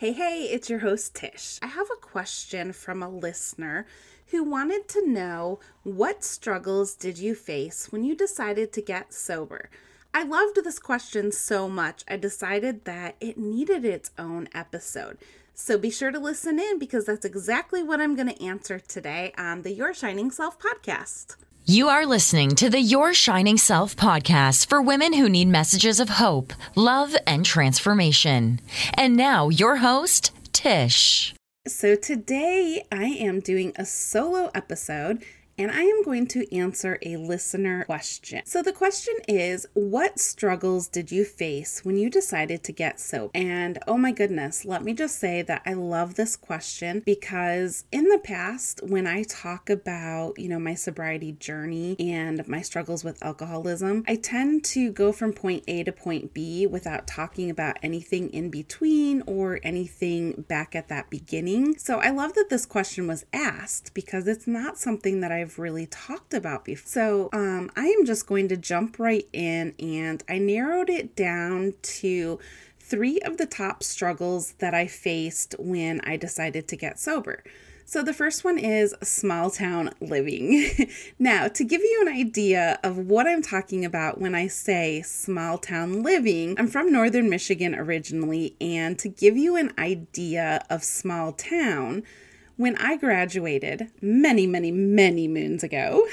Hey, hey, it's your host Tish. I have a question from a listener who wanted to know what struggles did you face when you decided to get sober? I loved this question so much, I decided that it needed its own episode. So be sure to listen in because that's exactly what I'm going to answer today on the Your Shining Self podcast. You are listening to the Your Shining Self podcast for women who need messages of hope, love, and transformation. And now, your host, Tish. So, today I am doing a solo episode and I am going to answer a listener question. So the question is What struggles did you face when you decided to get soap? And oh my goodness, let me just say that I love this question because in the past, when I talk about, you know, my sobriety journey and my struggles with alcoholism, I tend to go from point A to point B without talking about anything in between or anything back at that beginning. So I love that this question was asked because it's not something that I've I've really talked about before. So um, I am just going to jump right in and I narrowed it down to three of the top struggles that I faced when I decided to get sober. So, the first one is small town living. now, to give you an idea of what I'm talking about when I say small town living, I'm from northern Michigan originally, and to give you an idea of small town, when I graduated many, many, many moons ago,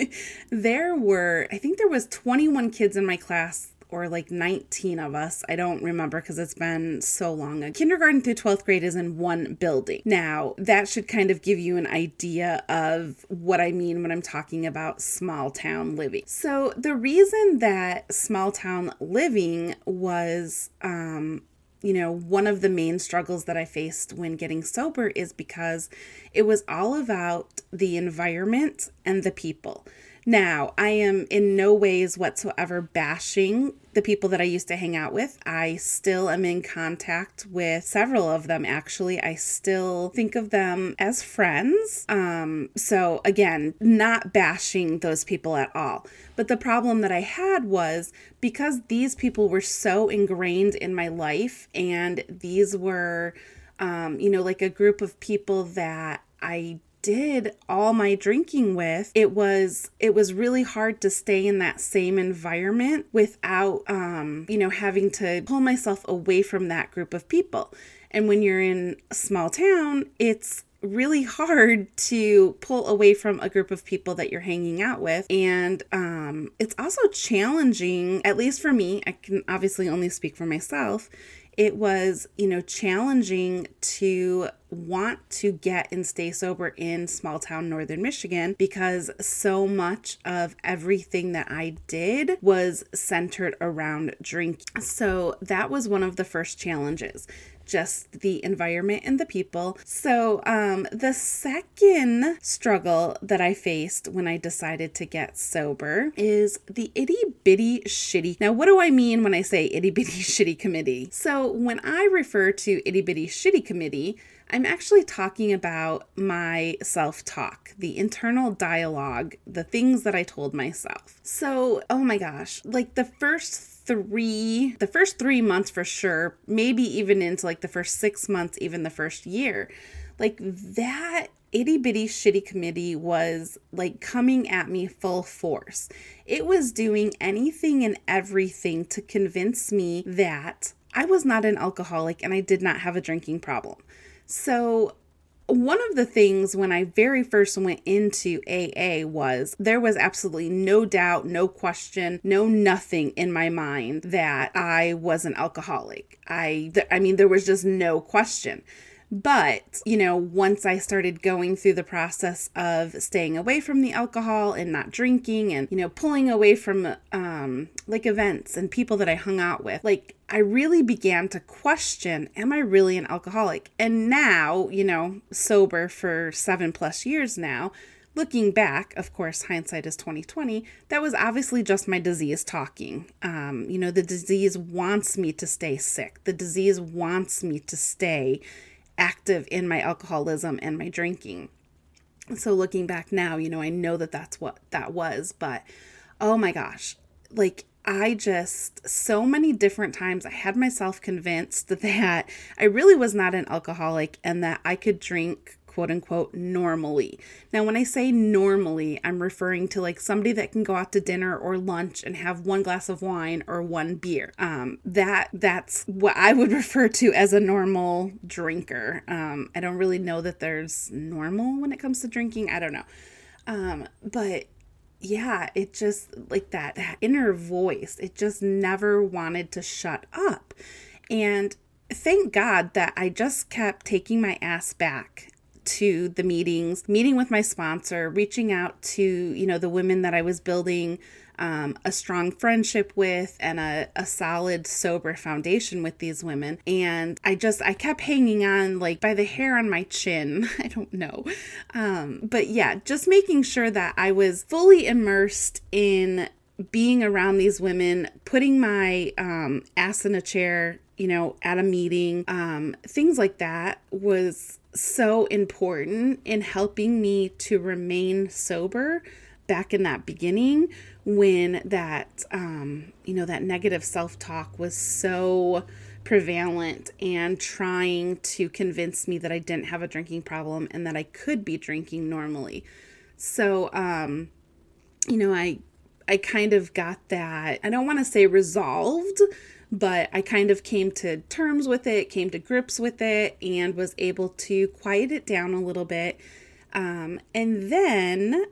there were, I think there was 21 kids in my class or like 19 of us. I don't remember because it's been so long. Kindergarten through 12th grade is in one building. Now, that should kind of give you an idea of what I mean when I'm talking about small town living. So, the reason that small town living was um, you know, one of the main struggles that I faced when getting sober is because it was all about the environment and the people. Now, I am in no ways whatsoever bashing the people that I used to hang out with. I still am in contact with several of them, actually. I still think of them as friends. Um, so, again, not bashing those people at all. But the problem that I had was because these people were so ingrained in my life, and these were, um, you know, like a group of people that I did all my drinking with it was it was really hard to stay in that same environment without um you know having to pull myself away from that group of people and when you're in a small town it's really hard to pull away from a group of people that you're hanging out with. And um, it's also challenging, at least for me, I can obviously only speak for myself it was, you know, challenging to want to get and stay sober in small town northern Michigan because so much of everything that I did was centered around drink. So that was one of the first challenges just the environment and the people. So, um, the second struggle that I faced when I decided to get sober is the itty bitty shitty. Now, what do I mean when I say itty bitty shitty committee? So, when I refer to itty bitty shitty committee, I'm actually talking about my self talk, the internal dialogue, the things that I told myself. So, oh my gosh, like the first three, the first three months for sure, maybe even into like the first six months, even the first year. Like that itty bitty shitty committee was like coming at me full force. It was doing anything and everything to convince me that I was not an alcoholic and I did not have a drinking problem. So one of the things when I very first went into AA was there was absolutely no doubt, no question, no nothing in my mind that I was an alcoholic. I I mean there was just no question. But, you know, once I started going through the process of staying away from the alcohol and not drinking and, you know, pulling away from um, like events and people that I hung out with, like I really began to question am I really an alcoholic? And now, you know, sober for seven plus years now, looking back, of course, hindsight is 2020, that was obviously just my disease talking. Um, you know, the disease wants me to stay sick. The disease wants me to stay active in my alcoholism and my drinking. So looking back now, you know, I know that that's what that was, but oh my gosh, like I just, so many different times, I had myself convinced that I really was not an alcoholic and that I could drink quote unquote normally. Now, when I say normally, I'm referring to like somebody that can go out to dinner or lunch and have one glass of wine or one beer. Um, that that's what I would refer to as a normal drinker. Um, I don't really know that there's normal when it comes to drinking. I don't know. Um, but yeah, it just like that, that inner voice, it just never wanted to shut up. And thank God that I just kept taking my ass back to the meetings, meeting with my sponsor, reaching out to, you know, the women that I was building um, a strong friendship with and a, a solid sober foundation with these women. And i just i kept hanging on like by the hair on my chin. I don't know. Um, but yeah just making sure that i was fully immersed in being around these women putting my um, ass in a chair you know at a meeting um, things like that was so important in helping me to remain sober back in that beginning when that um, you know that negative self-talk was so prevalent and trying to convince me that I didn't have a drinking problem and that I could be drinking normally. So um you know, I I kind of got that. I don't want to say resolved, but I kind of came to terms with it, came to grips with it and was able to quiet it down a little bit. Um, and then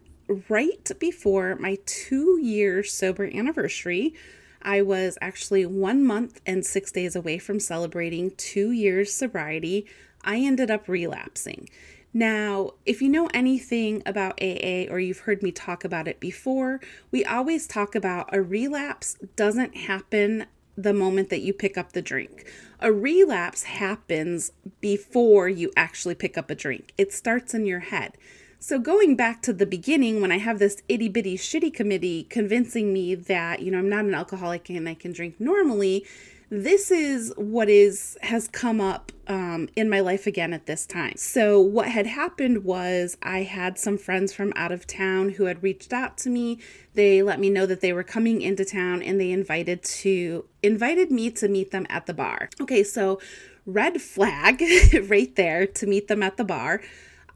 right before my two year sober anniversary. I was actually one month and six days away from celebrating two years sobriety. I ended up relapsing. Now, if you know anything about AA or you've heard me talk about it before, we always talk about a relapse doesn't happen the moment that you pick up the drink. A relapse happens before you actually pick up a drink, it starts in your head. So, going back to the beginning, when I have this itty bitty shitty committee convincing me that, you know, I'm not an alcoholic and I can drink normally, this is what is has come up um, in my life again at this time. So what had happened was I had some friends from out of town who had reached out to me. They let me know that they were coming into town and they invited to invited me to meet them at the bar. Okay, so red flag right there to meet them at the bar.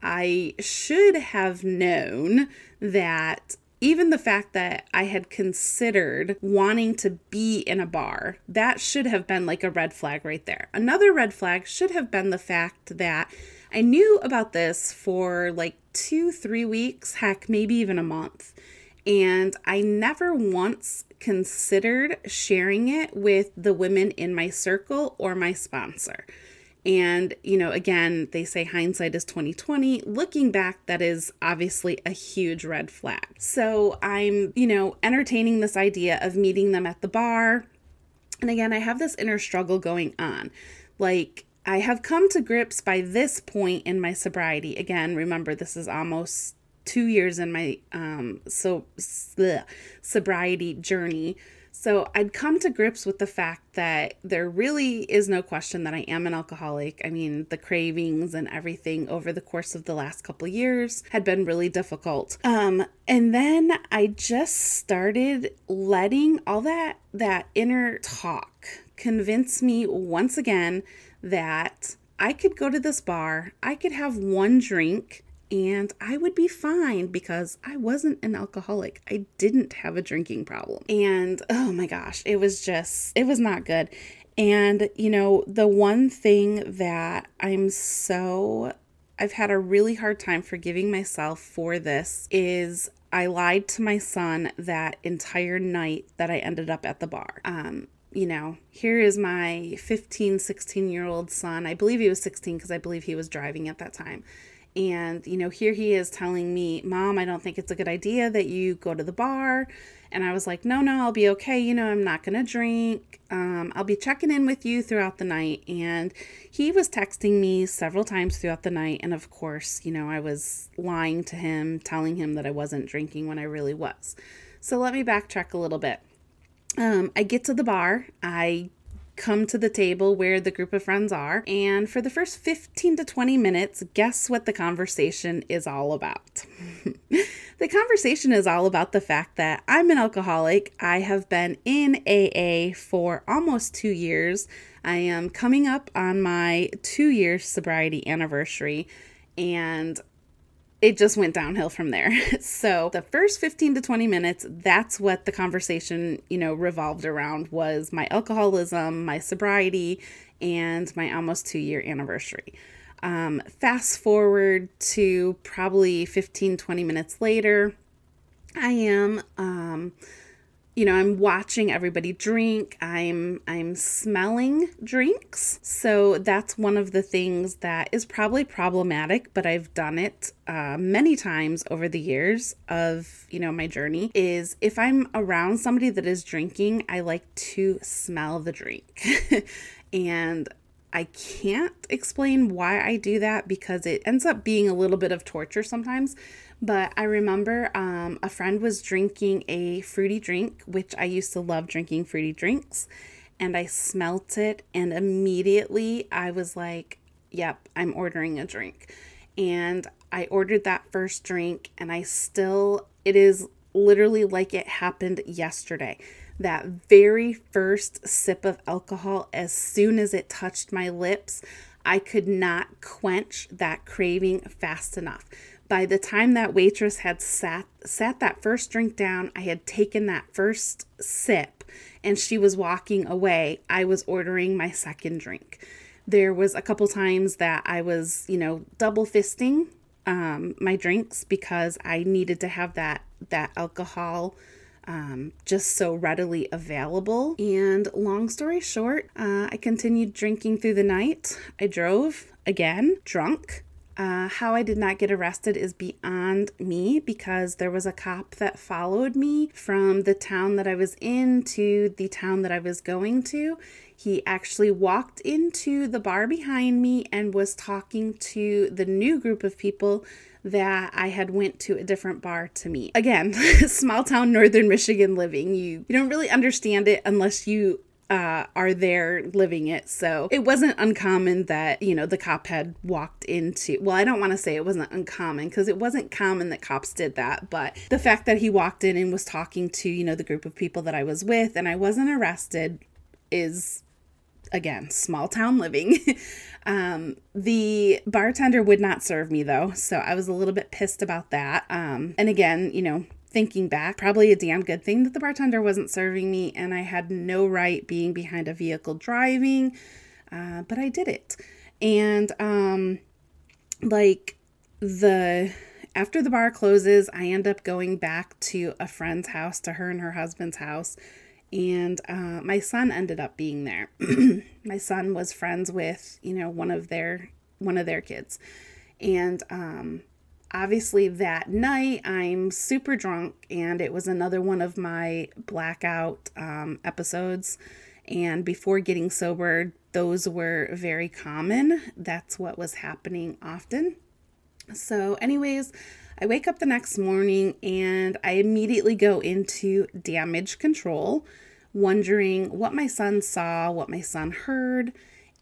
I should have known that even the fact that I had considered wanting to be in a bar, that should have been like a red flag right there. Another red flag should have been the fact that I knew about this for like two, three weeks, heck, maybe even a month. And I never once considered sharing it with the women in my circle or my sponsor. And, you know, again, they say hindsight is 2020. Looking back, that is obviously a huge red flag. So I'm, you know, entertaining this idea of meeting them at the bar. And again, I have this inner struggle going on. Like, I have come to grips by this point in my sobriety. Again, remember, this is almost two years in my um so bleh, sobriety journey so I'd come to grips with the fact that there really is no question that I am an alcoholic. I mean, the cravings and everything over the course of the last couple years had been really difficult. Um, and then I just started letting all that that inner talk convince me once again that I could go to this bar, I could have one drink and I would be fine because I wasn't an alcoholic. I didn't have a drinking problem. And oh my gosh, it was just, it was not good. And, you know, the one thing that I'm so, I've had a really hard time forgiving myself for this is I lied to my son that entire night that I ended up at the bar. Um, you know, here is my 15, 16 year old son. I believe he was 16 because I believe he was driving at that time and, you know, here he is telling me, Mom, I don't think it's a good idea that you go to the bar. And I was like, No, no, I'll be okay. You know, I'm not going to drink. Um, I'll be checking in with you throughout the night. And he was texting me several times throughout the night. And of course, you know, I was lying to him, telling him that I wasn't drinking when I really was. So let me backtrack a little bit. Um, I get to the bar. I come to the table where the group of friends are. And for the first 15 to 20 minutes, guess what the conversation is all about? the conversation is all about the fact that I'm an alcoholic. I have been in AA for almost two years. I am coming up on my two year sobriety anniversary. And it just went downhill from there. so the first 15 to 20 minutes, that's what the conversation, you know, revolved around was my alcoholism, my sobriety, and my almost two year anniversary. Um, fast forward to probably 15, 20 minutes later, I am um, you know i'm watching everybody drink. I'm i'm smelling drinks. So that's one of the things that is probably problematic but i've done it uh, many times over the years of you know my journey is if i'm around somebody that is drinking i like to smell the drink. And I can't explain why I do that because it ends up being a little bit of torture sometimes. But I remember um, a friend was drinking a fruity drink, which I used to love drinking fruity drinks. And I smelt it, and immediately I was like, yep, I'm ordering a drink. And I ordered that first drink, and I still, it is literally like it happened yesterday. That very first sip of alcohol, as soon as it touched my lips, I could not quench that craving fast enough by the time that waitress had sat sat that first drink down, I had taken that first sip and she was walking away, I was ordering my second drink. There was a couple times that I was, you know, double fisting um, my drinks because I needed to have that that alcohol um, just so readily available. And long story short, uh, I continued drinking through the night. I drove again, drunk. Uh, how I did not get arrested is beyond me because there was a cop that followed me from the town that I was in to the town that I was going to. He actually walked into the bar behind me and was talking to the new group of people that I had went to a different bar to meet. Again, small town northern Michigan living. You you don't really understand it unless you uh, are there living it. So it wasn't uncommon that, you know, the cop had walked into, well, I don't want to say it wasn't uncommon because it wasn't common that cops did that. But the fact that he walked in and was talking to, you know, the group of people that I was with and I wasn't arrested is, again, small town living. um, the bartender would not serve me though. So I was a little bit pissed about that. Um, and again, you know, thinking back, probably a damn good thing that the bartender wasn't serving me and I had no right being behind a vehicle driving, uh, but I did it. And um, like the after the bar closes, I end up going back to a friend's house, to her and her husband's house, and uh, my son ended up being there. my son was friends with you know one of their one of their kids, and um, obviously that night I'm super drunk, and it was another one of my blackout um, episodes. And before getting sober, those were very common. That's what was happening often. So, anyways, I wake up the next morning and I immediately go into damage control, wondering what my son saw, what my son heard,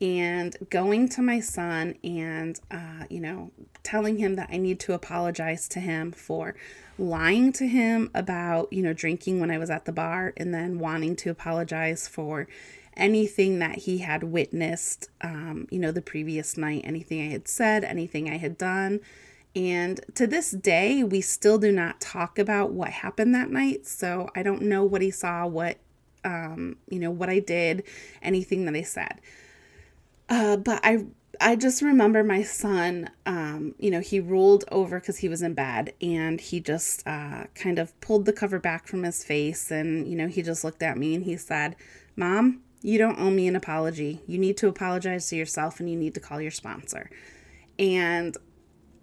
and going to my son and, uh, you know, telling him that I need to apologize to him for lying to him about, you know, drinking when I was at the bar and then wanting to apologize for anything that he had witnessed, um, you know, the previous night, anything I had said, anything I had done. And to this day, we still do not talk about what happened that night. So I don't know what he saw, what, um, you know, what I did, anything that I said. Uh, but I I just remember my son, um, you know, he rolled over because he was in bed and he just uh, kind of pulled the cover back from his face and, you know, he just looked at me and he said, Mom, you don't owe me an apology. You need to apologize to yourself and you need to call your sponsor. And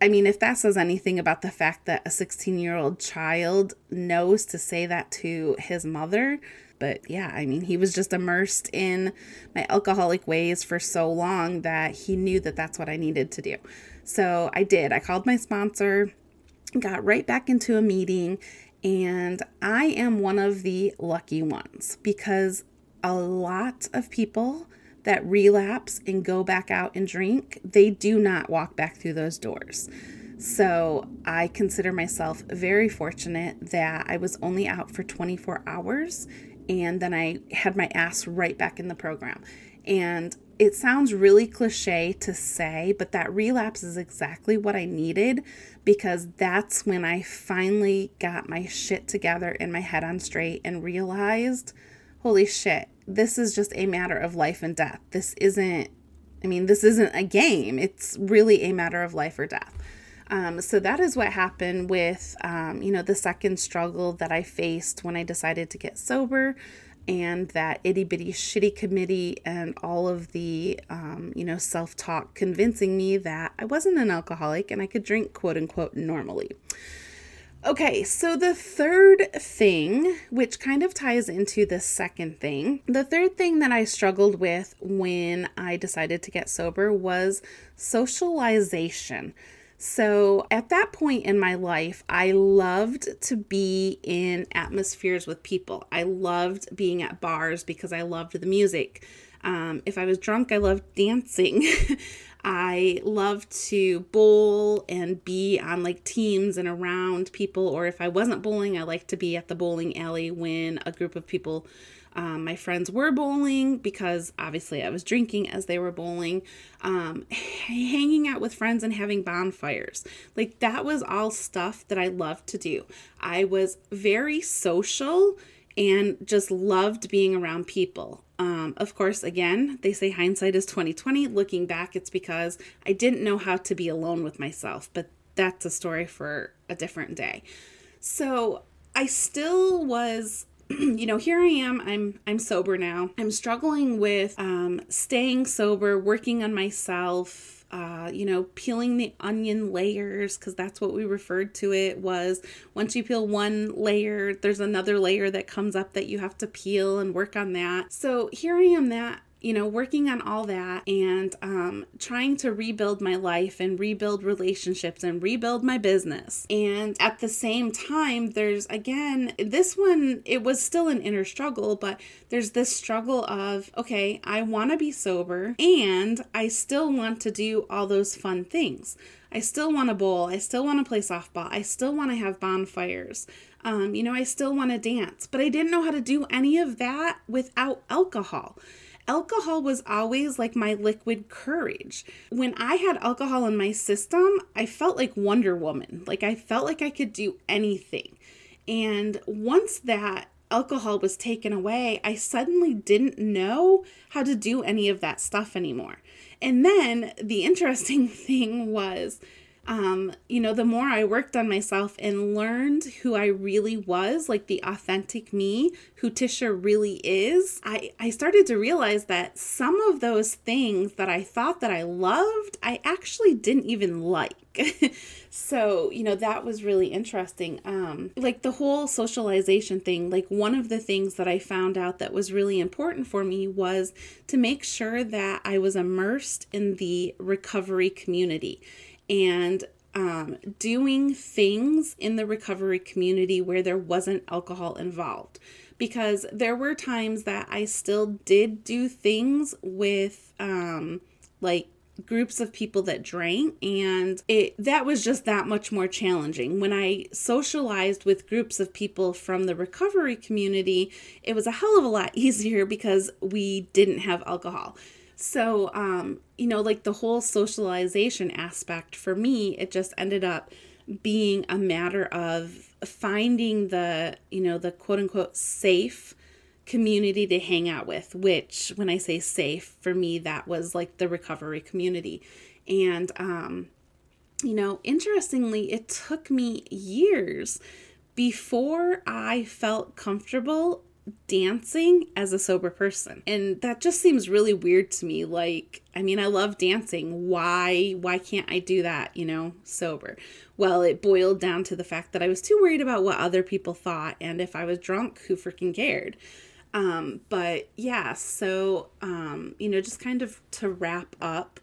I mean, if that says anything about the fact that a 16 year old child knows to say that to his mother, but yeah, I mean, he was just immersed in my alcoholic ways for so long that he knew that that's what I needed to do. So I did. I called my sponsor, got right back into a meeting, and I am one of the lucky ones because a lot of people that relapse and go back out and drink, they do not walk back through those doors. So I consider myself very fortunate that I was only out for 24 hours and then I had my ass right back in the program. And it sounds really cliche to say, but that relapse is exactly what I needed because that's when I finally got my shit together and my head on straight and realized holy shit, this is just a matter of life and death. This isn't, I mean, this isn't a game. It's really a matter of life or death. Um, so that is what happened with, um, you know, the second struggle that I faced when I decided to get sober and that itty bitty shitty committee and all of the, um, you know, self talk convincing me that I wasn't an alcoholic and I could drink quote unquote normally. Okay, so the third thing, which kind of ties into the second thing, the third thing that I struggled with when I decided to get sober was socialization. So at that point in my life, I loved to be in atmospheres with people. I loved being at bars because I loved the music. Um, if I was drunk, I loved dancing. I love to bowl and be on like teams and around people. Or if I wasn't bowling, I liked to be at the bowling alley when a group of people, um, my friends, were bowling because obviously I was drinking as they were bowling. Um, hanging out with friends and having bonfires. Like that was all stuff that I loved to do. I was very social and just loved being around people. Um, of course, again, they say hindsight is 2020. Looking back, it's because I didn't know how to be alone with myself, but that's a story for a different day. So I still was you know here i am i'm i'm sober now i'm struggling with um, staying sober working on myself uh, you know, peeling the onion layers because that's what we referred to it was. Once you peel one layer, there's another layer that comes up that you have to peel and work on that. So here I am that you know, working on all that and um, trying to rebuild my life and rebuild relationships and rebuild my business. And at the same time, there's again, this one, it was still an inner struggle, but there's this struggle of, okay, I want to be sober and I still want to do all those fun things. I still want to bowl. I still want to play softball. I still want to have bonfires. Um, you know, I still want to dance, but I didn't know how to do any of that without alcohol alcohol was always like my liquid courage. When I had alcohol in my system, I felt like Wonder Woman. Like I felt like I could do anything. And once that alcohol was taken away, I suddenly didn't know how to do any of that stuff anymore. And then the interesting thing was um, you know, the more I worked on myself and learned who I really was, like the authentic me, who Tishia really is, I, I started to realize that some of those things that I thought that I loved, I actually didn't even like. so, you know, that was really interesting. Um, like the whole socialization thing, like one of the things that I found out that was really important for me was to make sure that I was immersed in the recovery community and um, doing things in the recovery community where there wasn't alcohol involved. Because there were times that I still did do things with, um, like, groups of people that drank and it that was just that much more challenging when i socialized with groups of people from the recovery community it was a hell of a lot easier because we didn't have alcohol so, um, you know, like the whole socialization aspect for me, it just ended up being a matter of finding the, you know, the quote unquote safe community to hang out with, which when I say safe, for me, that was like the recovery community. And, um, you know, interestingly, it took me years before I felt comfortable dancing as a sober person. And that just seems really weird to me. Like, I mean, I love dancing. Why why can't I do that, you know, sober? Well, it boiled down to the fact that I was too worried about what other people thought and if I was drunk, who freaking cared. Um, but yeah, so um, you know, just kind of to wrap up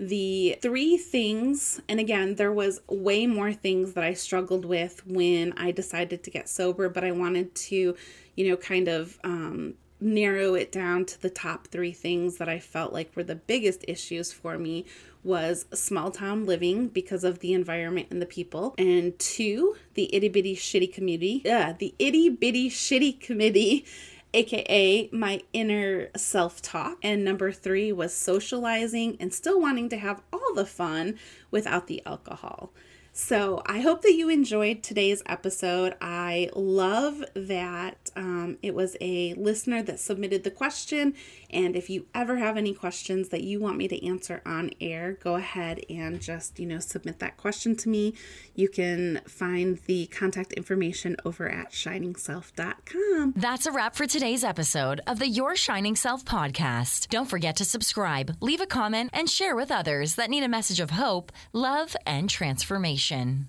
the three things, and again, there was way more things that I struggled with when I decided to get sober, but I wanted to, you know, kind of um, narrow it down to the top three things that I felt like were the biggest issues for me was small town living because of the environment and the people, and two, the itty bitty shitty community, yeah, the itty bitty shitty committee aka my inner self talk. And number three was socializing and still wanting to have all the fun without the alcohol. So I hope that you enjoyed today's episode. I love that um, it was a listener that submitted the question. And if you ever have any questions that you want me to answer on air, go ahead and just, you know, submit that question to me. You can find the contact information over at shiningself.com. That's a wrap for today's episode of the Your Shining Self podcast. Don't forget to subscribe, leave a comment, and share with others that need a message of hope, love, and transformation information.